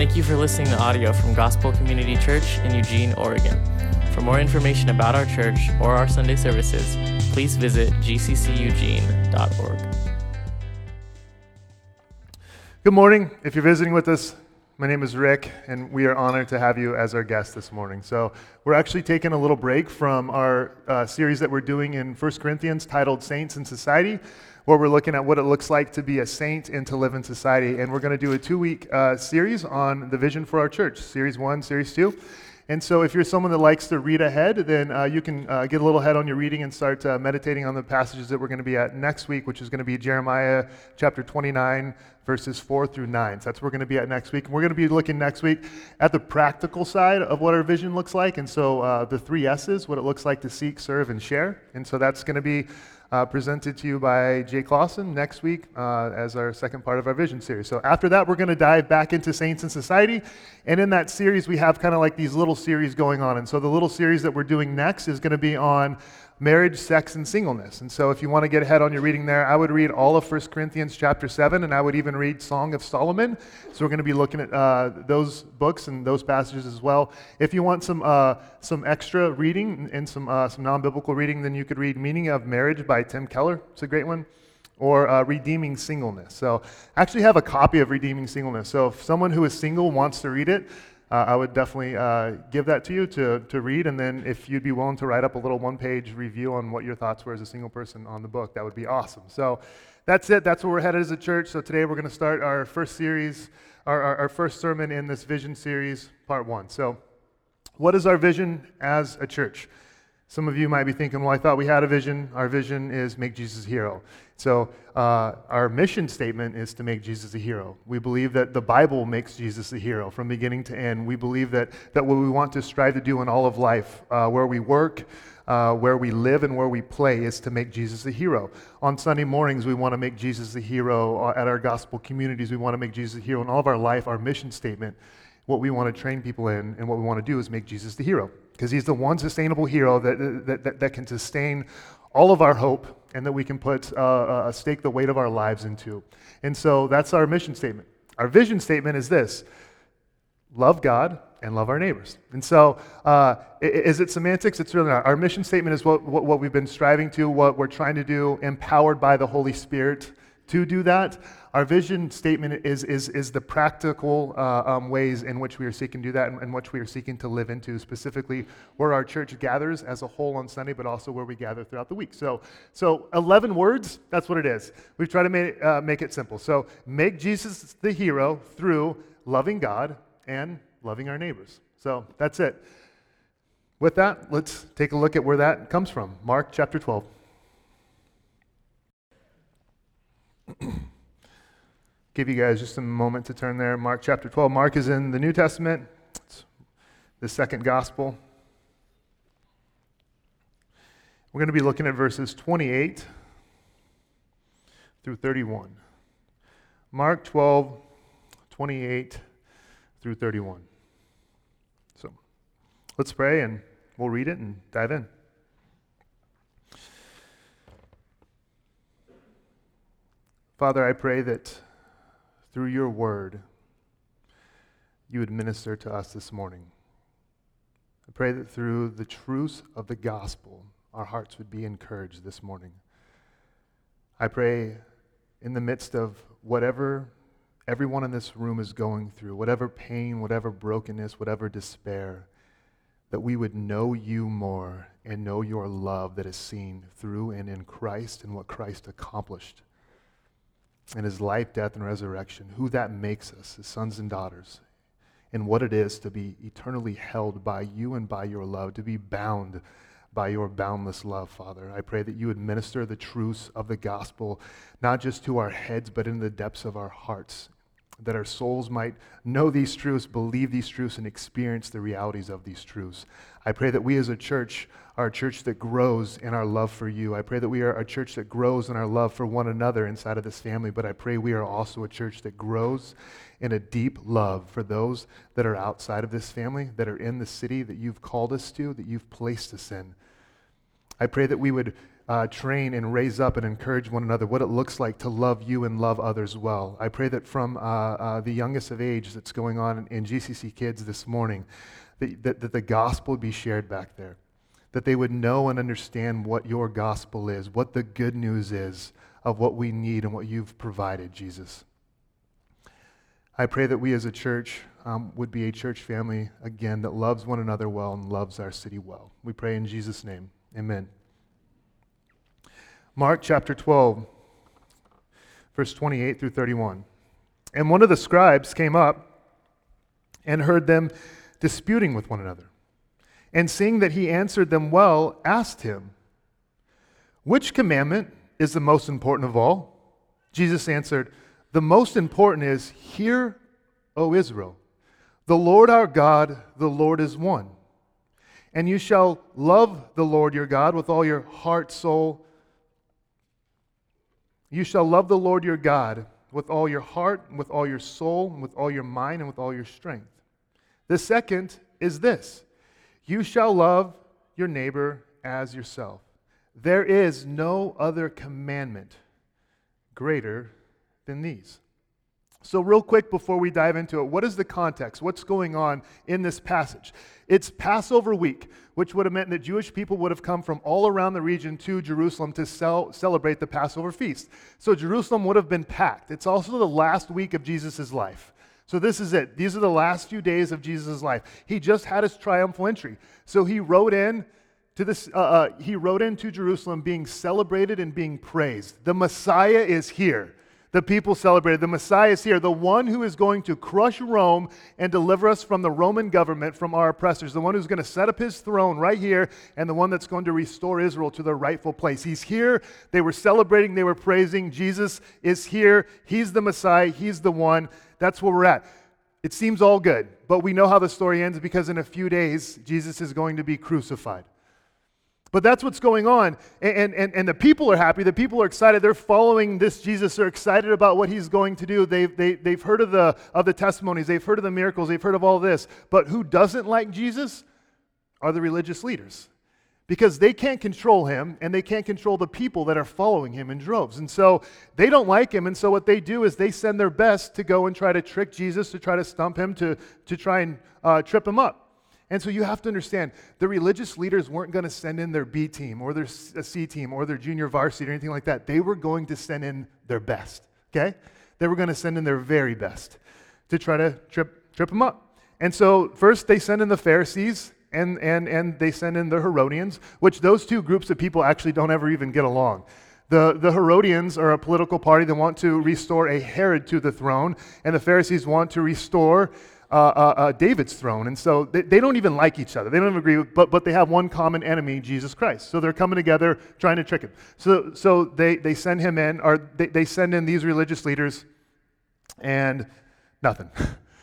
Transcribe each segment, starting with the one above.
Thank you for listening to audio from Gospel Community Church in Eugene, Oregon. For more information about our church or our Sunday services, please visit gcceugene.org. Good morning. If you're visiting with us, my name is Rick, and we are honored to have you as our guest this morning. So, we're actually taking a little break from our uh, series that we're doing in 1 Corinthians titled Saints in Society, where we're looking at what it looks like to be a saint and to live in society. And we're going to do a two week uh, series on the vision for our church, Series 1, Series 2. And so, if you're someone that likes to read ahead, then uh, you can uh, get a little ahead on your reading and start uh, meditating on the passages that we're going to be at next week, which is going to be Jeremiah chapter 29, verses 4 through 9. So that's what we're going to be at next week. And we're going to be looking next week at the practical side of what our vision looks like. And so, uh, the three S's, what it looks like to seek, serve, and share. And so, that's going to be uh, presented to you by Jay Clausen next week uh, as our second part of our vision series. So after that, we're going to dive back into Saints and Society. And in that series, we have kind of like these little series going on. And so the little series that we're doing next is going to be on marriage, sex, and singleness. And so if you want to get ahead on your reading there, I would read all of 1 Corinthians chapter 7, and I would even read Song of Solomon. So we're going to be looking at uh, those books and those passages as well. If you want some, uh, some extra reading and some, uh, some non-biblical reading, then you could read Meaning of Marriage by Tim Keller. It's a great one. Or uh, Redeeming Singleness. So I actually have a copy of Redeeming Singleness. So if someone who is single wants to read it, uh, I would definitely uh, give that to you to, to read. And then if you'd be willing to write up a little one page review on what your thoughts were as a single person on the book, that would be awesome. So that's it. That's where we're headed as a church. So today we're going to start our first series, our, our, our first sermon in this vision series, part one. So, what is our vision as a church? Some of you might be thinking, well, I thought we had a vision. Our vision is make Jesus a hero. So, uh, our mission statement is to make Jesus a hero. We believe that the Bible makes Jesus a hero from beginning to end. We believe that, that what we want to strive to do in all of life, uh, where we work, uh, where we live, and where we play, is to make Jesus a hero. On Sunday mornings, we want to make Jesus a hero. Uh, at our gospel communities, we want to make Jesus a hero. In all of our life, our mission statement, what we want to train people in, and what we want to do is make Jesus the hero because he's the one sustainable hero that, that, that, that, can sustain all of our hope and that we can put uh, stake the weight of our lives into. And so that's our mission statement. Our vision statement is this love God and love our neighbors. And so, uh, is it semantics? It's really not. Our mission statement is what, what, what we've been striving to, what we're trying to do, empowered by the Holy Spirit to do that. Our vision statement is, is, is the practical uh, um, ways in which we are seeking to do that and, and which we are seeking to live into, specifically where our church gathers as a whole on Sunday, but also where we gather throughout the week. So, so 11 words, that's what it is. We've tried to make, uh, make it simple. So, make Jesus the hero through loving God and loving our neighbors. So, that's it. With that, let's take a look at where that comes from. Mark chapter 12. give you guys just a moment to turn there. Mark chapter 12. Mark is in the New Testament, it's the second gospel. We're going to be looking at verses 28 through 31. Mark 12, 28 through 31. So let's pray and we'll read it and dive in. Father, I pray that through your word, you would minister to us this morning. I pray that through the truths of the gospel, our hearts would be encouraged this morning. I pray in the midst of whatever everyone in this room is going through, whatever pain, whatever brokenness, whatever despair, that we would know you more and know your love that is seen through and in Christ and what Christ accomplished and his life, death, and resurrection, who that makes us his sons and daughters, and what it is to be eternally held by you and by your love, to be bound by your boundless love, Father. I pray that you administer the truths of the gospel, not just to our heads, but in the depths of our hearts, that our souls might know these truths, believe these truths, and experience the realities of these truths. I pray that we as a church are a church that grows in our love for you. I pray that we are a church that grows in our love for one another inside of this family, but I pray we are also a church that grows in a deep love for those that are outside of this family, that are in the city that you've called us to, that you've placed us in. I pray that we would uh, train and raise up and encourage one another, what it looks like to love you and love others well. I pray that from uh, uh, the youngest of age that's going on in, in GCC Kids this morning, that, that, that the gospel be shared back there, that they would know and understand what your gospel is, what the good news is of what we need and what you've provided, Jesus. I pray that we as a church um, would be a church family, again, that loves one another well and loves our city well. We pray in Jesus' name. Amen. Mark chapter 12, verse 28 through 31. And one of the scribes came up and heard them disputing with one another. And seeing that he answered them well, asked him, Which commandment is the most important of all? Jesus answered, The most important is, Hear, O Israel, the Lord our God, the Lord is one. And you shall love the Lord your God with all your heart, soul, you shall love the Lord your God with all your heart, and with all your soul, and with all your mind, and with all your strength. The second is this you shall love your neighbor as yourself. There is no other commandment greater than these. So, real quick before we dive into it, what is the context? What's going on in this passage? It's Passover week, which would have meant that Jewish people would have come from all around the region to Jerusalem to cel- celebrate the Passover feast. So, Jerusalem would have been packed. It's also the last week of Jesus' life. So, this is it. These are the last few days of Jesus' life. He just had his triumphal entry. So, he rode in. To this, uh, uh, he rode into Jerusalem being celebrated and being praised. The Messiah is here the people celebrated. The Messiah is here, the one who is going to crush Rome and deliver us from the Roman government, from our oppressors, the one who's going to set up his throne right here, and the one that's going to restore Israel to their rightful place. He's here. They were celebrating, they were praising. Jesus is here. He's the Messiah, he's the one. That's where we're at. It seems all good, but we know how the story ends because in a few days, Jesus is going to be crucified. But that's what's going on. And, and, and the people are happy. The people are excited. They're following this Jesus. They're excited about what he's going to do. They've, they, they've heard of the, of the testimonies, they've heard of the miracles, they've heard of all this. But who doesn't like Jesus are the religious leaders because they can't control him and they can't control the people that are following him in droves. And so they don't like him. And so what they do is they send their best to go and try to trick Jesus, to try to stump him, to, to try and uh, trip him up. And so you have to understand the religious leaders weren't going to send in their B team or their C team or their junior varsity or anything like that. They were going to send in their best, okay? They were going to send in their very best to try to trip, trip them up. And so first they send in the Pharisees and, and, and they send in the Herodians, which those two groups of people actually don't ever even get along. The, the Herodians are a political party that want to restore a Herod to the throne, and the Pharisees want to restore uh, uh, uh, David's throne. And so they, they, don't even like each other. They don't even agree, but, but they have one common enemy, Jesus Christ. So they're coming together trying to trick him. So, so they, they send him in, or they, they send in these religious leaders, and nothing.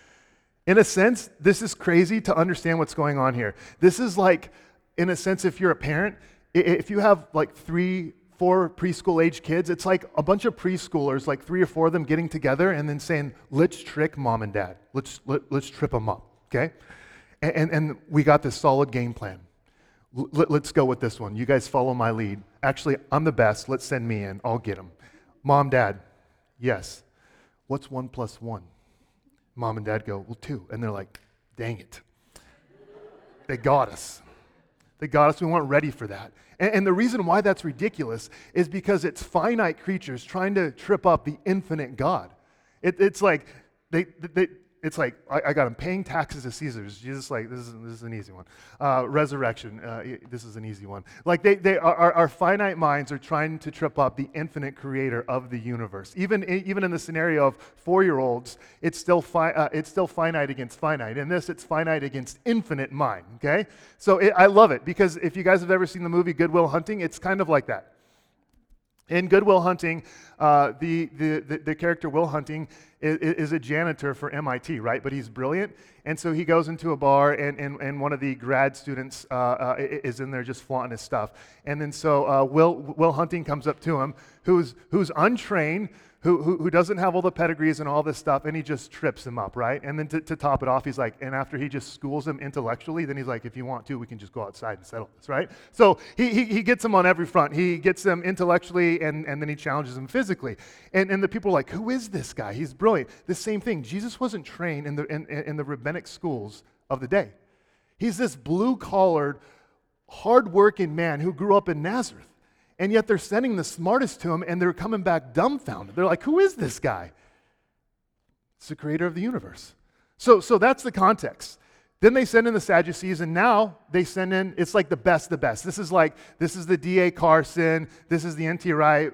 in a sense, this is crazy to understand what's going on here. This is like, in a sense, if you're a parent, if you have like three four preschool age kids, it's like a bunch of preschoolers, like three or four of them getting together and then saying, let's trick mom and dad. Let's, let, us let us trip them up, okay? And, and, and, we got this solid game plan. L- let's go with this one. You guys follow my lead. Actually, I'm the best. Let's send me in. I'll get them. Mom, dad, yes. What's one plus one? Mom and dad go, well, two. And they're like, dang it. They got us. Got us. We weren't ready for that. And, and the reason why that's ridiculous is because it's finite creatures trying to trip up the infinite God. It, it's like they, they, it's like I, I, got him paying taxes to Caesar's. Jesus, like this is this is an easy one. Uh, resurrection, uh, this is an easy one. Like they, they our, our finite minds are trying to trip up the infinite creator of the universe. Even even in the scenario of four year olds, it's still fi- uh, it's still finite against finite. In this, it's finite against infinite mind. Okay, so it, I love it because if you guys have ever seen the movie Good Will Hunting, it's kind of like that. In Good Will Hunting, uh, the, the, the, character Will Hunting is, a janitor for MIT, right? But he's brilliant. And so he goes into a bar, and, and, and one of the grad students uh, uh, is in there just flaunting his stuff. And then so uh, Will, Will Hunting comes up to him, who's, who's untrained, who, who, who doesn't have all the pedigrees and all this stuff, and he just trips him up, right? And then to, to top it off, he's like, and after he just schools him intellectually, then he's like, if you want to, we can just go outside and settle this, right? So he, he, he gets him on every front. He gets him intellectually, and, and then he challenges him physically. And, and the people are like, who is this guy? He's brilliant. The same thing. Jesus wasn't trained in the, in, in the rabbinic schools of the day. He's this blue collared, hardworking man who grew up in Nazareth. And yet they're sending the smartest to him and they're coming back dumbfounded. They're like, who is this guy? It's the creator of the universe. So, so that's the context. Then they send in the Sadducees, and now they send in, it's like the best, the best. This is like, this is the D.A. Carson, this is the N.T. Wright,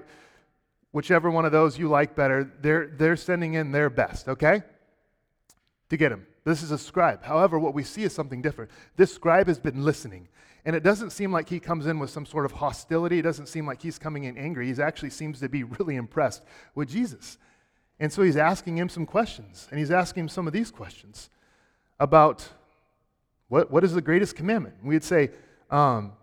whichever one of those you like better. They're, they're sending in their best, okay? To get him. This is a scribe. However, what we see is something different. This scribe has been listening. And it doesn't seem like he comes in with some sort of hostility. It doesn't seem like he's coming in angry. He actually seems to be really impressed with Jesus. And so he's asking him some questions. And he's asking him some of these questions about what, what is the greatest commandment? We'd say, um,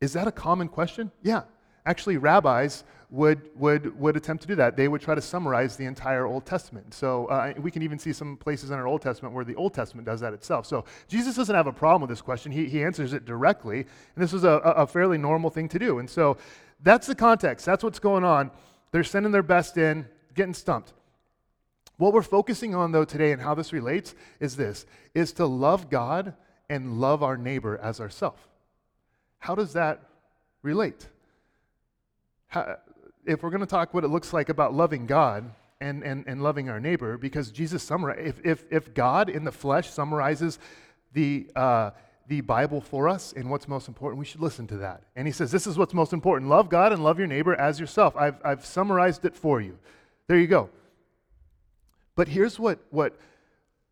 is that a common question? Yeah. Actually, rabbis would, would, would attempt to do that. They would try to summarize the entire Old Testament. So uh, we can even see some places in our Old Testament where the Old Testament does that itself. So Jesus doesn't have a problem with this question. He, he answers it directly. And this was a, a fairly normal thing to do. And so that's the context. That's what's going on. They're sending their best in, getting stumped. What we're focusing on, though, today and how this relates is this is to love God and love our neighbor as ourself. How does that relate? How, if we're going to talk what it looks like about loving God and, and, and loving our neighbor, because Jesus summarizes, if, if, if God in the flesh summarizes the, uh, the Bible for us and what's most important, we should listen to that. And he says, This is what's most important love God and love your neighbor as yourself. I've, I've summarized it for you. There you go. But here's what, what,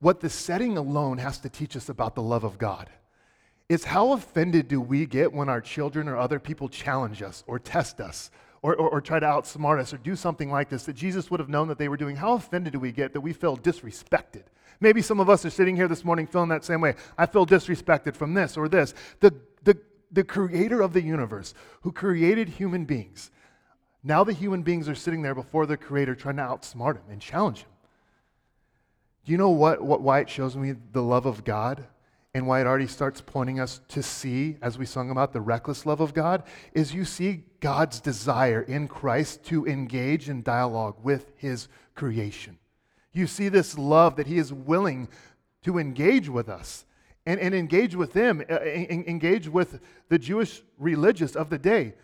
what the setting alone has to teach us about the love of God. Is how offended do we get when our children or other people challenge us or test us or, or, or, try to outsmart us or do something like this that Jesus would have known that they were doing, how offended do we get that we feel disrespected? Maybe some of us are sitting here this morning feeling that same way. I feel disrespected from this or this. The, the, the creator of the universe who created human beings, now the human beings are sitting there before the creator trying to outsmart him and challenge him. Do you know what, what, why it shows me the love of God? And why it already starts pointing us to see, as we sung about the reckless love of God, is you see God's desire in Christ to engage in dialogue with his creation. You see this love that he is willing to engage with us and, and engage with them, uh, engage with the Jewish religious of the day.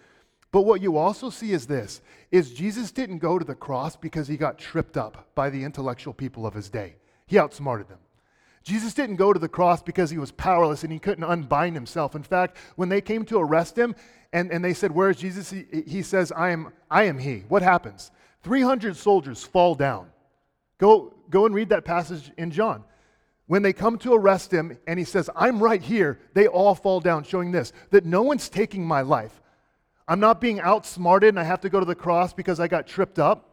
But what you also see is this is Jesus didn't go to the cross because he got tripped up by the intellectual people of his day. He outsmarted them. Jesus didn't go to the cross because he was powerless and he couldn't unbind himself. In fact, when they came to arrest him and, and they said, Where is Jesus? He, he says, I am, I am he. What happens? 300 soldiers fall down. Go, go and read that passage in John. When they come to arrest him and he says, I'm right here, they all fall down, showing this that no one's taking my life. I'm not being outsmarted and I have to go to the cross because I got tripped up.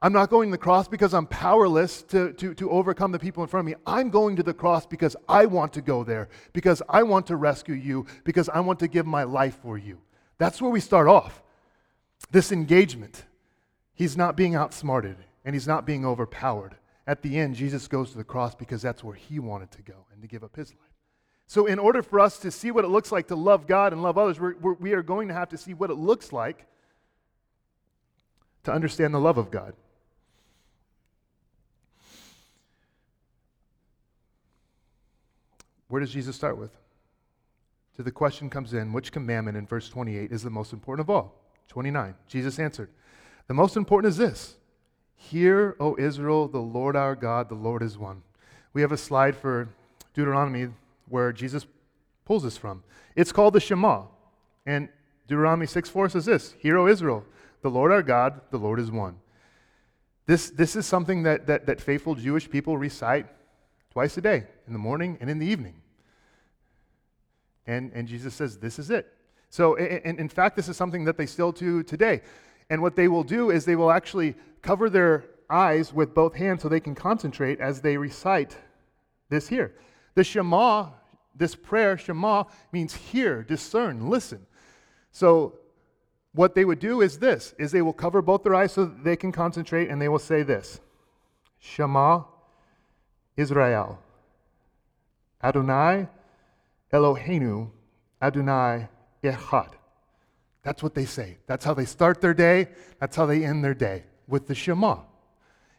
I'm not going to the cross because I'm powerless to, to, to overcome the people in front of me. I'm going to the cross because I want to go there, because I want to rescue you, because I want to give my life for you. That's where we start off. This engagement. He's not being outsmarted and he's not being overpowered. At the end, Jesus goes to the cross because that's where he wanted to go and to give up his life. So, in order for us to see what it looks like to love God and love others, we're, we're, we are going to have to see what it looks like to understand the love of God. Where does Jesus start with? So the question comes in which commandment in verse 28 is the most important of all? 29. Jesus answered, The most important is this Hear, O Israel, the Lord our God, the Lord is one. We have a slide for Deuteronomy where Jesus pulls this from. It's called the Shema. And Deuteronomy 6 4 says this Hear, O Israel, the Lord our God, the Lord is one. This, this is something that, that, that faithful Jewish people recite twice a day, in the morning and in the evening. And, and Jesus says, This is it. So, in, in fact, this is something that they still do today. And what they will do is they will actually cover their eyes with both hands so they can concentrate as they recite this here. The Shema, this prayer, Shema, means hear, discern, listen. So what they would do is this is they will cover both their eyes so they can concentrate and they will say this Shema Israel Adonai Eloheinu Adonai Echad. That's what they say. That's how they start their day. That's how they end their day with the Shema.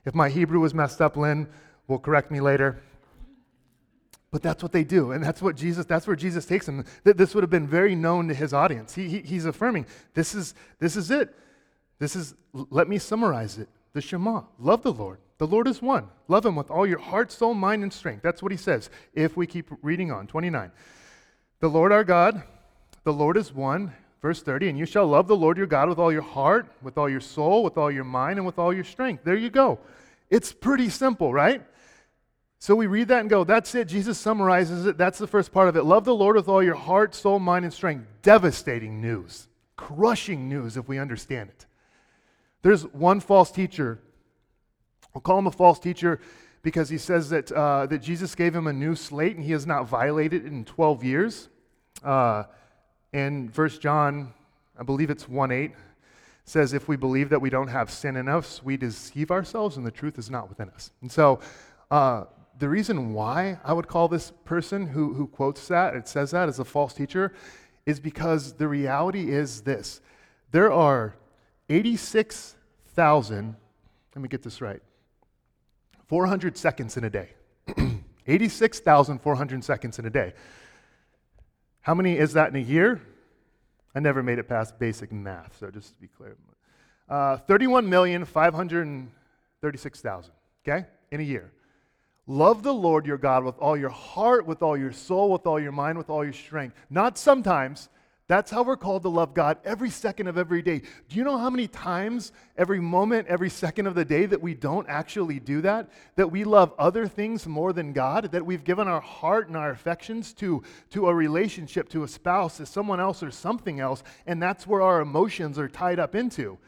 If my Hebrew was messed up, Lynn will correct me later. But that's what they do, and that's what Jesus. That's where Jesus takes them. This would have been very known to his audience. He, he, he's affirming, this is this is it. This is. Let me summarize it. The Shema: Love the Lord. The Lord is one. Love Him with all your heart, soul, mind, and strength. That's what He says. If we keep reading on, 29. The Lord our God, the Lord is one. Verse 30, and you shall love the Lord your God with all your heart, with all your soul, with all your mind, and with all your strength. There you go. It's pretty simple, right? So we read that and go, that's it. Jesus summarizes it. That's the first part of it. Love the Lord with all your heart, soul, mind, and strength. Devastating news, crushing news if we understand it. There's one false teacher. We'll call him a false teacher because he says that, uh, that Jesus gave him a new slate and he has not violated it in 12 years. Uh, and First John, I believe it's 1 8, says, If we believe that we don't have sin in us, we deceive ourselves and the truth is not within us. And so, uh, the reason why I would call this person who, who quotes that, it says that as a false teacher, is because the reality is this there are 86,000, let me get this right, 400 seconds in a day. 86,400 seconds in a day. How many is that in a year? I never made it past basic math, so just to be clear. Uh, 31,536,000, okay, in a year. Love the Lord your God with all your heart, with all your soul, with all your mind, with all your strength. Not sometimes. That's how we're called to love God every second of every day. Do you know how many times, every moment, every second of the day, that we don't actually do that? That we love other things more than God? That we've given our heart and our affections to, to a relationship, to a spouse, to someone else or something else, and that's where our emotions are tied up into.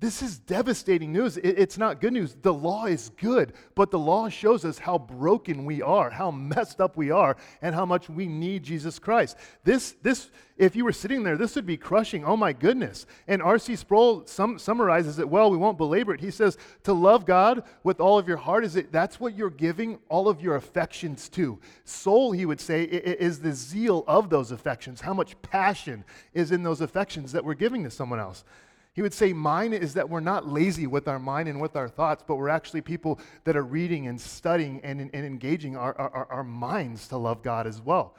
This is devastating news. It's not good news. The law is good, but the law shows us how broken we are, how messed up we are, and how much we need Jesus Christ. This, this, if you were sitting there, this would be crushing. Oh my goodness. And R.C. Sproul sum, summarizes it well. We won't belabor it. He says, to love God with all of your heart is it that's what you're giving all of your affections to. Soul, he would say, is the zeal of those affections. How much passion is in those affections that we're giving to someone else. He would say, Mine is that we're not lazy with our mind and with our thoughts, but we're actually people that are reading and studying and, and engaging our, our, our minds to love God as well.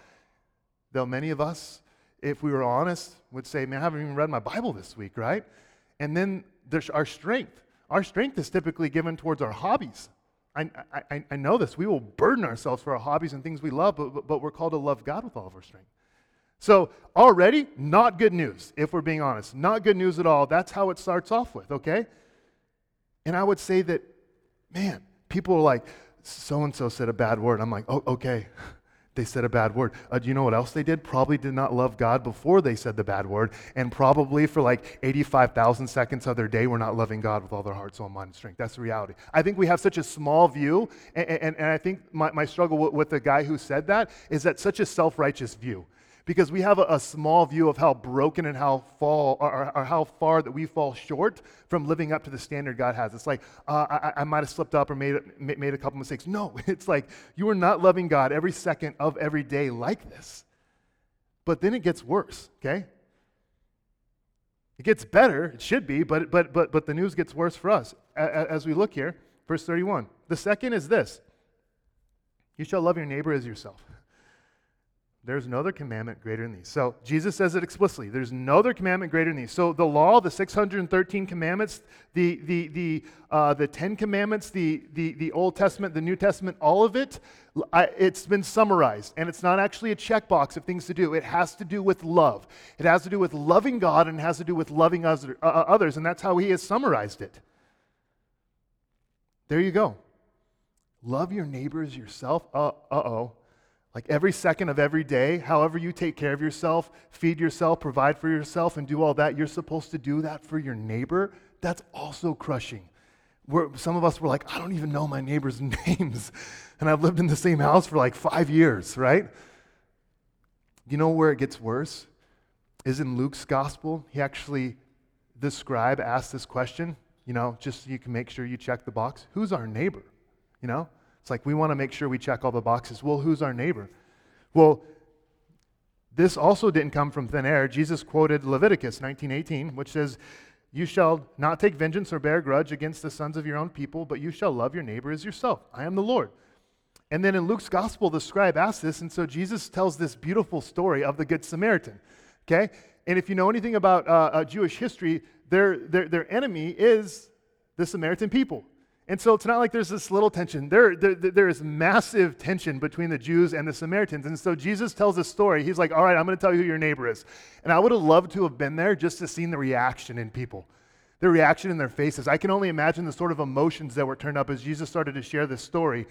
Though many of us, if we were honest, would say, Man, I haven't even read my Bible this week, right? And then there's our strength. Our strength is typically given towards our hobbies. I, I, I know this. We will burden ourselves for our hobbies and things we love, but, but we're called to love God with all of our strength. So, already, not good news, if we're being honest. Not good news at all. That's how it starts off with, okay? And I would say that, man, people are like, so and so said a bad word. I'm like, oh, okay. They said a bad word. Uh, do you know what else they did? Probably did not love God before they said the bad word. And probably for like 85,000 seconds of their day, we're not loving God with all their heart, soul, mind, and strength. That's the reality. I think we have such a small view. And, and, and I think my, my struggle with, with the guy who said that is that such a self righteous view because we have a, a, small view of how broken and how fall or, or, how far that we fall short from living up to the standard God has. It's like uh, I, I might have slipped up or made made a couple mistakes. No, it's like you are not loving God every second of every day like this. But then it gets worse. Okay. It gets better. It should be, but but but but the news gets worse for us as we look here. Verse 31. The second is this: You shall love your neighbor as yourself. There's no other commandment greater than these. So Jesus says it explicitly. There's no other commandment greater than these. So the law, the 613 commandments, the, the, the, uh, the 10 commandments, the, the, the Old Testament, the New Testament, all of it, it's been summarized. And it's not actually a checkbox of things to do. It has to do with love. It has to do with loving God and it has to do with loving uh, others. And that's how he has summarized it. There you go. Love your neighbors yourself. Uh oh. Like every second of every day, however you take care of yourself, feed yourself, provide for yourself, and do all that, you're supposed to do that for your neighbor. That's also crushing. We're, some of us were like, I don't even know my neighbor's names. And I've lived in the same house for like five years, right? You know where it gets worse? Is in Luke's gospel. He actually the scribe asked this question, you know, just so you can make sure you check the box who's our neighbor? You know? It's like we want to make sure we check all the boxes. Well, who's our neighbor? Well, this also didn't come from thin air. Jesus quoted Leviticus 19:18, which says, "You shall not take vengeance or bear grudge against the sons of your own people, but you shall love your neighbor as yourself. I am the Lord." And then in Luke's gospel, the scribe asks this, and so Jesus tells this beautiful story of the Good Samaritan. Okay? And if you know anything about uh, uh, Jewish history, their, their, their enemy is the Samaritan people. And so it's not like there's this little tension. There, there, there is massive tension between the Jews and the Samaritans. And so Jesus tells a story. He's like, All right, I'm going to tell you who your neighbor is. And I would have loved to have been there just to see the reaction in people, the reaction in their faces. I can only imagine the sort of emotions that were turned up as Jesus started to share this story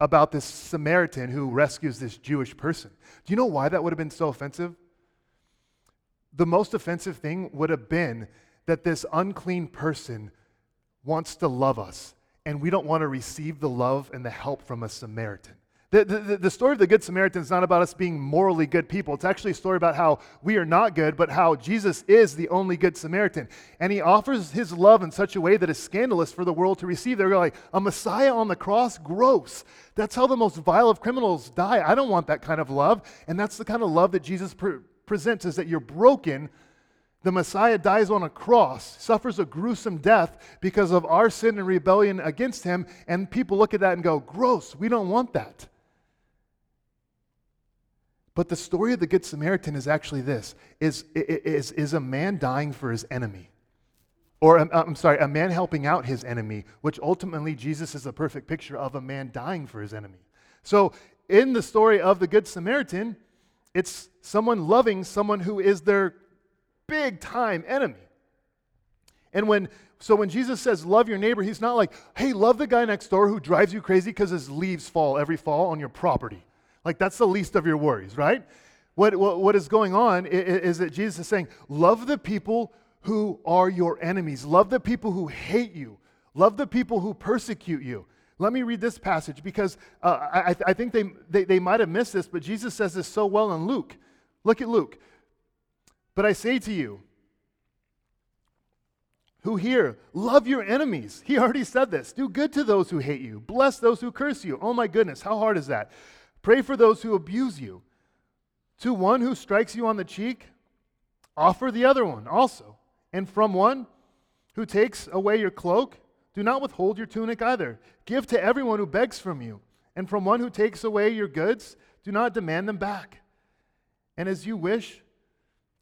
about this Samaritan who rescues this Jewish person. Do you know why that would have been so offensive? The most offensive thing would have been that this unclean person wants to love us, and we don't want to receive the love and the help from a Samaritan. The, the, the, story of the Good Samaritan is not about us being morally good people. It's actually a story about how we are not good, but how Jesus is the only good Samaritan. And he offers his love in such a way that is scandalous for the world to receive. They're like, a Messiah on the cross? Gross. That's how the most vile of criminals die. I don't want that kind of love. And that's the kind of love that Jesus pre- presents is that you're broken. The Messiah dies on a cross, suffers a gruesome death because of our sin and rebellion against him. And people look at that and go, gross, we don't want that. But the story of the Good Samaritan is actually this is, is, is a man dying for his enemy. Or, um, I'm sorry, a man helping out his enemy, which ultimately Jesus is a perfect picture of a man dying for his enemy. So, in the story of the Good Samaritan, it's someone loving someone who is their big time enemy. And when, so when Jesus says love your neighbor, he's not like, hey, love the guy next door who drives you crazy because his leaves fall every fall on your property. Like, that's the least of your worries, right? What, what, what is going on is, is that Jesus is saying, Love the people who are your enemies, love the people who hate you, love the people who persecute you. Let me read this passage because uh, I, I, think they, they, they might have missed this, but Jesus says this so well in Luke. Look at Luke. But I say to you, who hear, love your enemies. He already said this. Do good to those who hate you, bless those who curse you. Oh my goodness, how hard is that? Pray for those who abuse you. To one who strikes you on the cheek, offer the other one also. And from one who takes away your cloak, do not withhold your tunic either. Give to everyone who begs from you. And from one who takes away your goods, do not demand them back. And as you wish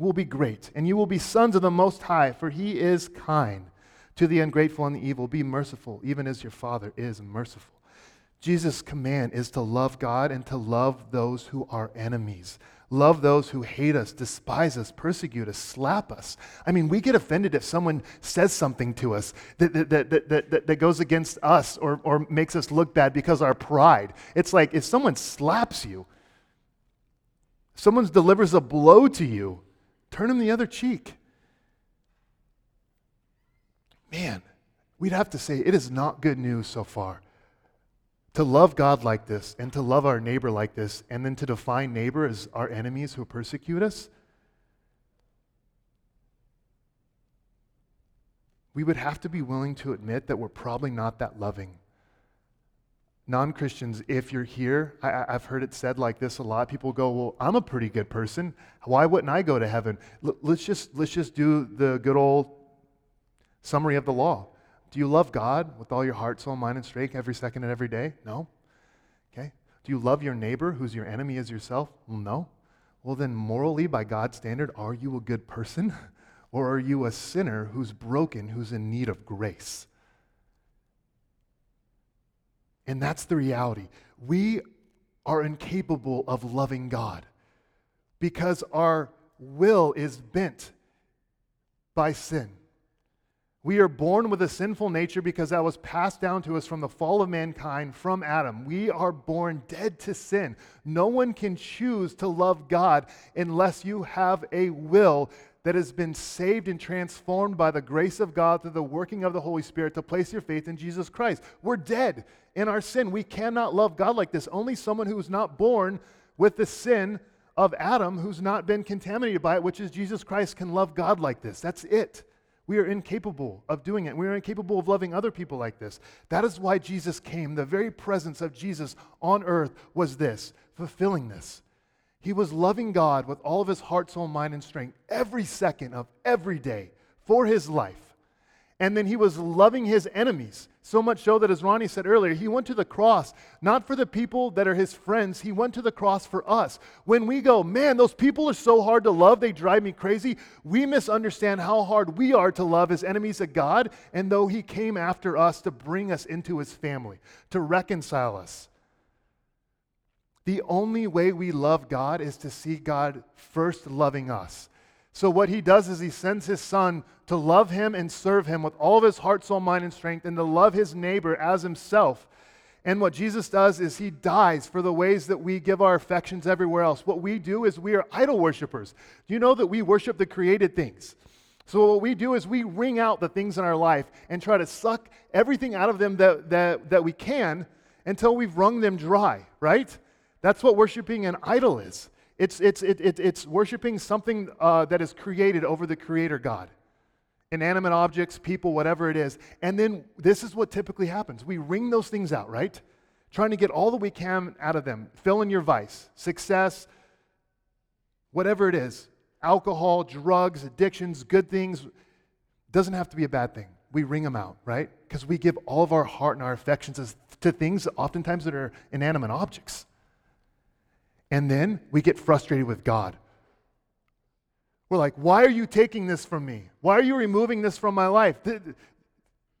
will be great, and you will be sons of the Most High, for he is kind to the ungrateful and the evil. Be merciful, even as your Father is merciful. Jesus' command is to love God and to love those who are enemies. Love those who hate us, despise us, persecute us, slap us. I mean, we get offended if someone says something to us that, that, that, that, that, goes against us or, or makes us look bad because our pride. It's like if someone slaps you, someone delivers a blow to you, turn him the other cheek. Man, we'd have to say it is not good news so far to love God like this and to love our neighbor like this, and then to define neighbor as our enemies who persecute us, we would have to be willing to admit that we're probably not that loving. Non Christians, if you're here, I, have heard it said like this a lot. People go, Well, I'm a pretty good person. Why wouldn't I go to heaven? L- let's, just, let's just do the good old summary of the law. Do you love God with all your heart, soul, mind, and strength every second and every day? No. Okay. Do you love your neighbor who's your enemy as yourself? no. Well, then, morally, by God's standard, are you a good person? or are you a sinner who's broken, who's in need of grace? And that's the reality. We are incapable of loving God because our will is bent by sin. We are born with a sinful nature because that was passed down to us from the fall of mankind from Adam. We are born dead to sin. No one can choose to love God unless you have a will that has been saved and transformed by the grace of God through the working of the Holy Spirit to place your faith in Jesus Christ. We're dead in our sin. We cannot love God like this. Only someone who is not born with the sin of Adam, who's not been contaminated by it, which is Jesus Christ, can love God like this. That's it. We are incapable of doing it. We are incapable of loving other people like this. That is why Jesus came. The very presence of Jesus on earth was this, fulfilling this. He was loving God with all of his heart, soul, mind, and strength every second of every day for his life. And then he was loving his enemies. So much so that, as Ronnie said earlier, he went to the cross not for the people that are his friends, he went to the cross for us. When we go, man, those people are so hard to love, they drive me crazy, we misunderstand how hard we are to love as enemies of God, and though he came after us to bring us into his family, to reconcile us. The only way we love God is to see God first loving us. So, what he does is he sends his son to love him and serve him with all of his heart, soul, mind, and strength, and to love his neighbor as himself. And what Jesus does is he dies for the ways that we give our affections everywhere else. What we do is we are idol worshippers. Do you know that we worship the created things? So, what we do is we wring out the things in our life and try to suck everything out of them that, that, that we can until we've wrung them dry, right? That's what worshiping an idol is. It's, it's, it, it, it's worshiping something uh, that is created over the Creator God. Inanimate objects, people, whatever it is. And then this is what typically happens we wring those things out, right? Trying to get all that we can out of them. Fill in your vice, success, whatever it is alcohol, drugs, addictions, good things. Doesn't have to be a bad thing. We wring them out, right? Because we give all of our heart and our affections to things oftentimes that are inanimate objects. And then we get frustrated with God. We're like, why are you taking this from me? Why are you removing this from my life?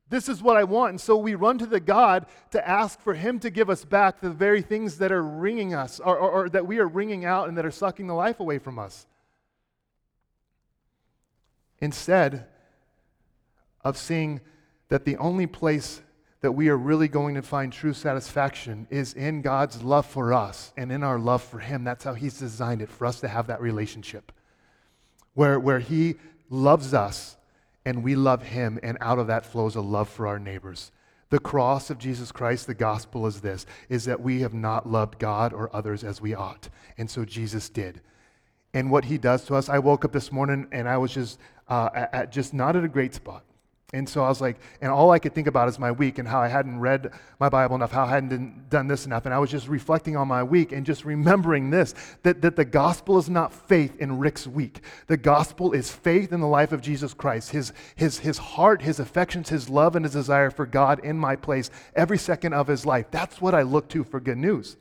This is what I want. And so we run to the God to ask for Him to give us back the very things that are wringing us or, or, or that we are wringing out and that are sucking the life away from us. Instead of seeing that the only place that we are really going to find true satisfaction is in God's love for us and in our love for Him. That's how He's designed it for us to have that relationship where, where He loves us and we love Him, and out of that flows a love for our neighbors. The cross of Jesus Christ, the gospel is this, is that we have not loved God or others as we ought. And so Jesus did. And what he does to us, I woke up this morning and I was just, uh, at, just not at a great spot. And so I was like, and all I could think about is my week and how I hadn't read my Bible enough, how I hadn't done this enough. And I was just reflecting on my week and just remembering this that, that the gospel is not faith in Rick's week. The gospel is faith in the life of Jesus Christ, his, his, his heart, his affections, his love, and his desire for God in my place every second of his life. That's what I look to for good news.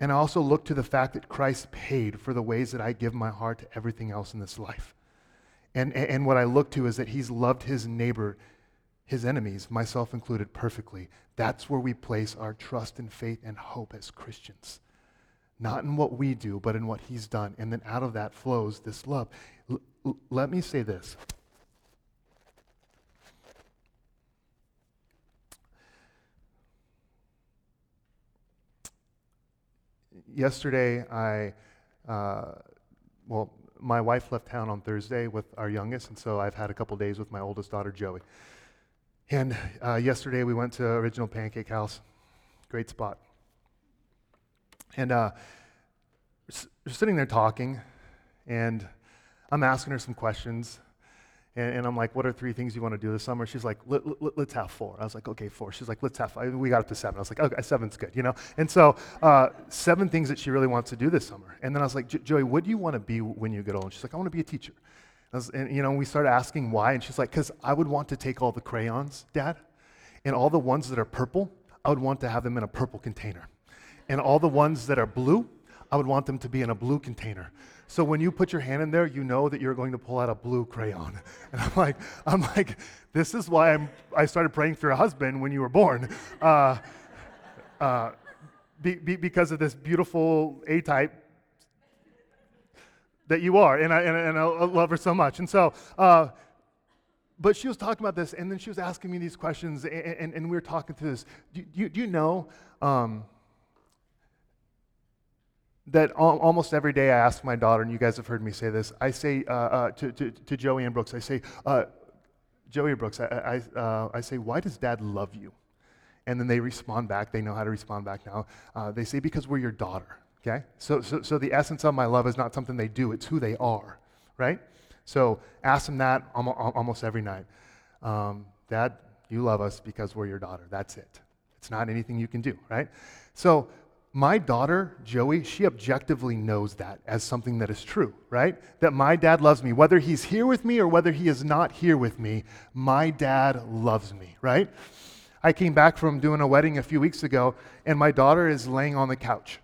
And I also look to the fact that Christ paid for the ways that I give my heart to everything else in this life. And, and what I look to is that he's loved his neighbor, his enemies, myself included, perfectly. That's where we place our trust and faith and hope as Christians. Not in what we do, but in what he's done. And then out of that flows this love. L- l- let me say this. Yesterday, I, uh, well, my wife left town on Thursday with our youngest, and so I've had a couple days with my oldest daughter, Joey. And uh, yesterday we went to Original Pancake House. Great spot. And uh, we're sitting there talking, and I'm asking her some questions. And, and, I'm like, what are three things you want to do this summer? She's like, let, us have four. I was like, okay, four. She's like, let's have five. We got up to seven. I was like, okay, seven's good, you know? And so, uh, seven things that she really wants to do this summer. And then I was like, Joey, what do you want to be when you get old? And she's like, I want to be a teacher. Was, and, you know, we started asking why. And she's like, because I would want to take all the crayons, Dad, and all the ones that are purple, I would want to have them in a purple container. And all the ones that are blue, I would want them to be in a blue container. So when you put your hand in there, you know that you're going to pull out a blue crayon. And I'm like, I'm like, this is why I'm, I started praying for a husband when you were born. Uh, uh, be, be, because of this beautiful A type that you are. And I, and, and I love her so much. And so, uh, but she was talking about this, and then she was asking me these questions, and, and, and we were talking through this. Do, do, do you know um, that al- almost every day I ask my daughter, and you guys have heard me say this, I say uh, uh, to, to, to, Joey and Brooks, I say, uh, Joey and Brooks, I, I, uh, I, say, why does dad love you? And then they respond back. They know how to respond back now. Uh, they say, because we're your daughter. Okay? So, so, so the essence of my love is not something they do, it's who they are, right? So ask them that almost every night. Um, Dad, you love us because we're your daughter. That's it. It's not anything you can do, right? So my daughter, Joey, she objectively knows that as something that is true, right? That my dad loves me. Whether he's here with me or whether he is not here with me, my dad loves me, right? I came back from doing a wedding a few weeks ago, and my daughter is laying on the couch.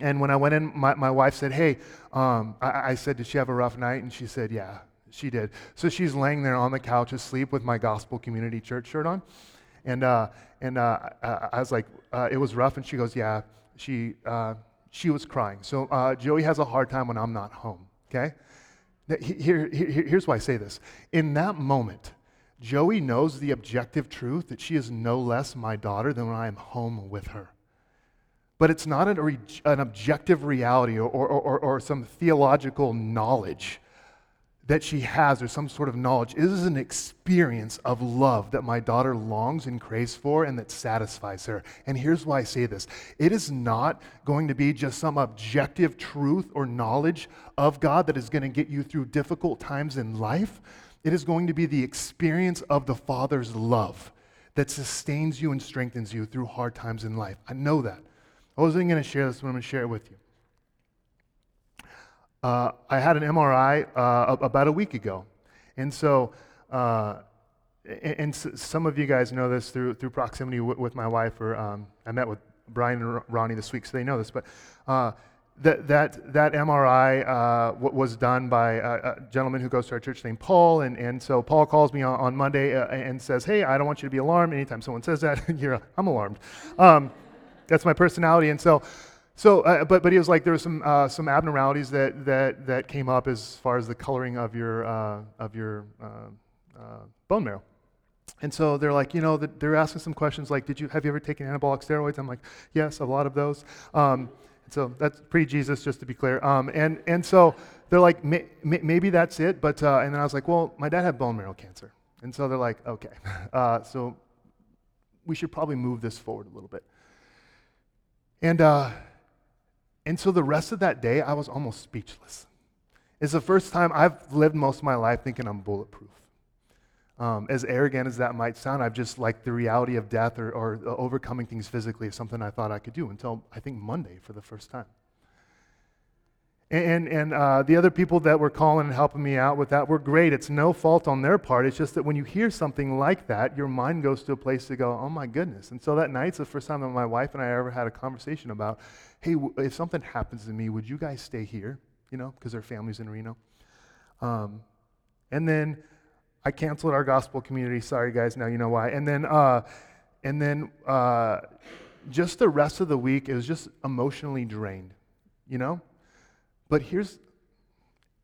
And when I went in, my, my wife said, Hey, um, I, I said, Did she have a rough night? And she said, Yeah, she did. So she's laying there on the couch asleep with my gospel community church shirt on. And, uh, and uh, I was like, uh, It was rough. And she goes, Yeah, she, uh, she was crying. So uh, Joey has a hard time when I'm not home, okay? Here, here, here's why I say this. In that moment, Joey knows the objective truth that she is no less my daughter than when I am home with her but it's not an, an objective reality or, or, or, or, some theological knowledge that she has or some sort of knowledge. It is an experience of love that my daughter longs and craves for and that satisfies her. And here's why I say this it is not going to be just some objective truth or knowledge of God that is going to get you through difficult times in life. It is going to be the experience of the Father's love that sustains you and strengthens you through hard times in life. I know that. I wasn't going to share this, but I'm going to share it with you. Uh, I had an MRI uh, about a week ago. And so, uh, and, some of you guys know this through, through proximity with my wife, or um, I met with Brian and Ronnie this week, so they know this. But uh, that, that, that MRI uh, was done by a, gentleman who goes to our church named Paul. And, and so Paul calls me on, on Monday uh, and says, Hey, I don't want you to be alarmed. Anytime someone says that, I'm alarmed. Um, that's my personality. And so, so uh, but, but he was like, there were some, uh, some abnormalities that, that, that came up as far as the coloring of your, uh, of your uh, uh, bone marrow. And so they're like, you know, they're asking some questions like, did you, have you ever taken anabolic steroids? I'm like, yes, a lot of those. Um, so that's pre Jesus, just to be clear. Um, and, and so they're like, may, may, maybe that's it. But, uh, and then I was like, well, my dad had bone marrow cancer. And so they're like, okay. so we should probably move this forward a little bit. And, and so the rest of that day, I was almost speechless. It's the first time I've lived most of my life thinking I'm bulletproof. Um, as arrogant as that might sound, I've just like the reality of death or, or overcoming things physically is something I thought I could do until I think Monday for the first time. And, and uh, the other people that were calling and helping me out with that were great. It's no fault on their part. It's just that when you hear something like that, your mind goes to a place to go, oh my goodness. And so that night's the first time that my wife and I ever had a conversation about, hey, if something happens to me, would you guys stay here? You know, because their family's in Reno. Um, and then I canceled our gospel community. Sorry, guys, now you know why. And then, uh, and then uh, just the rest of the week, it was just emotionally drained, you know? But here's,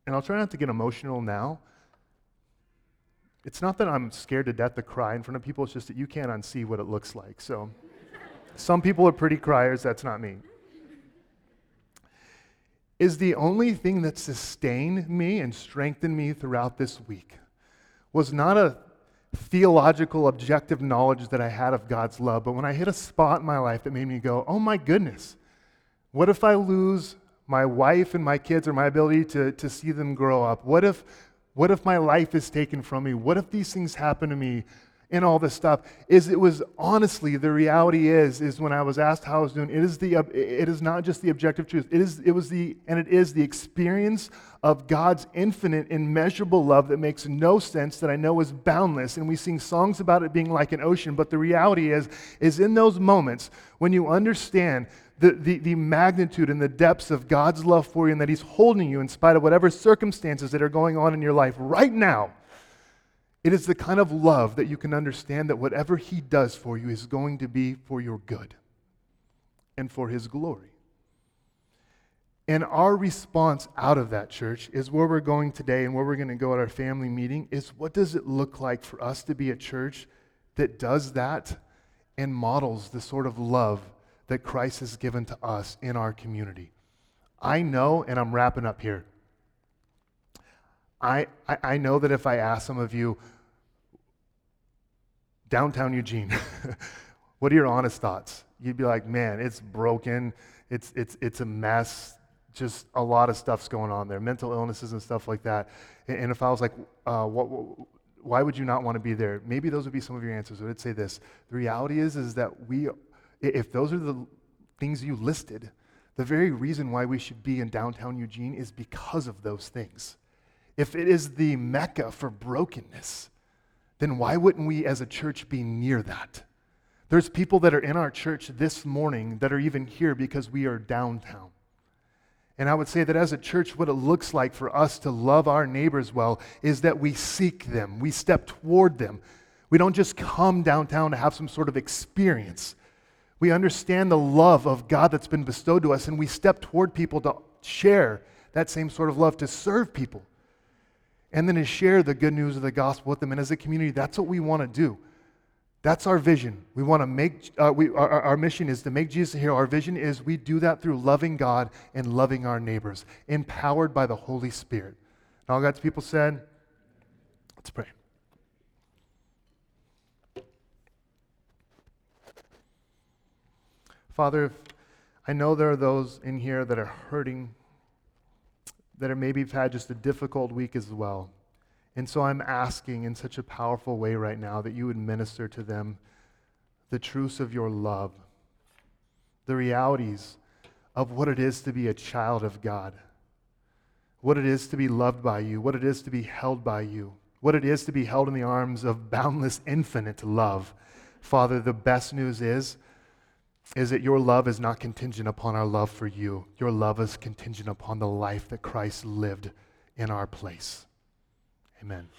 and I'll try not to get emotional now. It's not that I'm scared to death to cry in front of people, it's just that you can't unsee what it looks like. So some people are pretty criers, that's not me. Is the only thing that sustained me and strengthened me throughout this week was not a theological, objective knowledge that I had of God's love, but when I hit a spot in my life that made me go, oh my goodness, what if I lose my wife and my kids or my ability to, to see them grow up? What if, what if my life is taken from me? What if these things happen to me? And all this stuff is it was honestly the reality is is when I was asked how I was doing it is the it is not just the objective truth it is it was the and it is the experience of God's infinite immeasurable love that makes no sense that I know is boundless and we sing songs about it being like an ocean but the reality is is in those moments when you understand the, the, the magnitude and the depths of God's love for you and that He's holding you in spite of whatever circumstances that are going on in your life right now. It is the kind of love that you can understand that whatever He does for you is going to be for your good and for His glory. And our response out of that church is where we're going today and where we're going to go at our family meeting is what does it look like for us to be a church that does that and models the sort of love that Christ has given to us in our community. I know, and I'm wrapping up here. I, I, know that if I ask some of you, downtown Eugene, what are your honest thoughts? You'd be like, man, it's broken, it's, it's, it's a mess, just a lot of stuff's going on there, mental illnesses and stuff like that. And, and if I was like, uh, what, what, why would you not want to be there? Maybe those would be some of your answers. I would say this: the reality is, is that we, if those are the things you listed, the very reason why we should be in downtown Eugene is because of those things. If it is the mecca for brokenness, then why wouldn't we as a church be near that? There's people that are in our church this morning that are even here because we are downtown. And I would say that as a church, what it looks like for us to love our neighbors well is that we seek them, we step toward them. We don't just come downtown to have some sort of experience. We understand the love of God that's been bestowed to us, and we step toward people to share that same sort of love, to serve people, and then to share the good news of the gospel with them. And as a community, that's what we want to do. That's our vision. We want to make, uh, we, our, our mission is to make Jesus a hero. Our vision is we do that through loving God and loving our neighbors, empowered by the Holy Spirit. And all God's people said, let's pray. Father, I know there are those in here that are hurting, that are maybe have had just a difficult week as well. And so I'm asking in such a powerful way right now that you would minister to them the truths of your love, the realities of what it is to be a child of God, what it is to be loved by you, what it is to be held by you, what it is to be held in the arms of boundless, infinite love. Father, the best news is is that your love is not contingent upon our love for you. Your love is contingent upon the life that Christ lived in our place. Amen.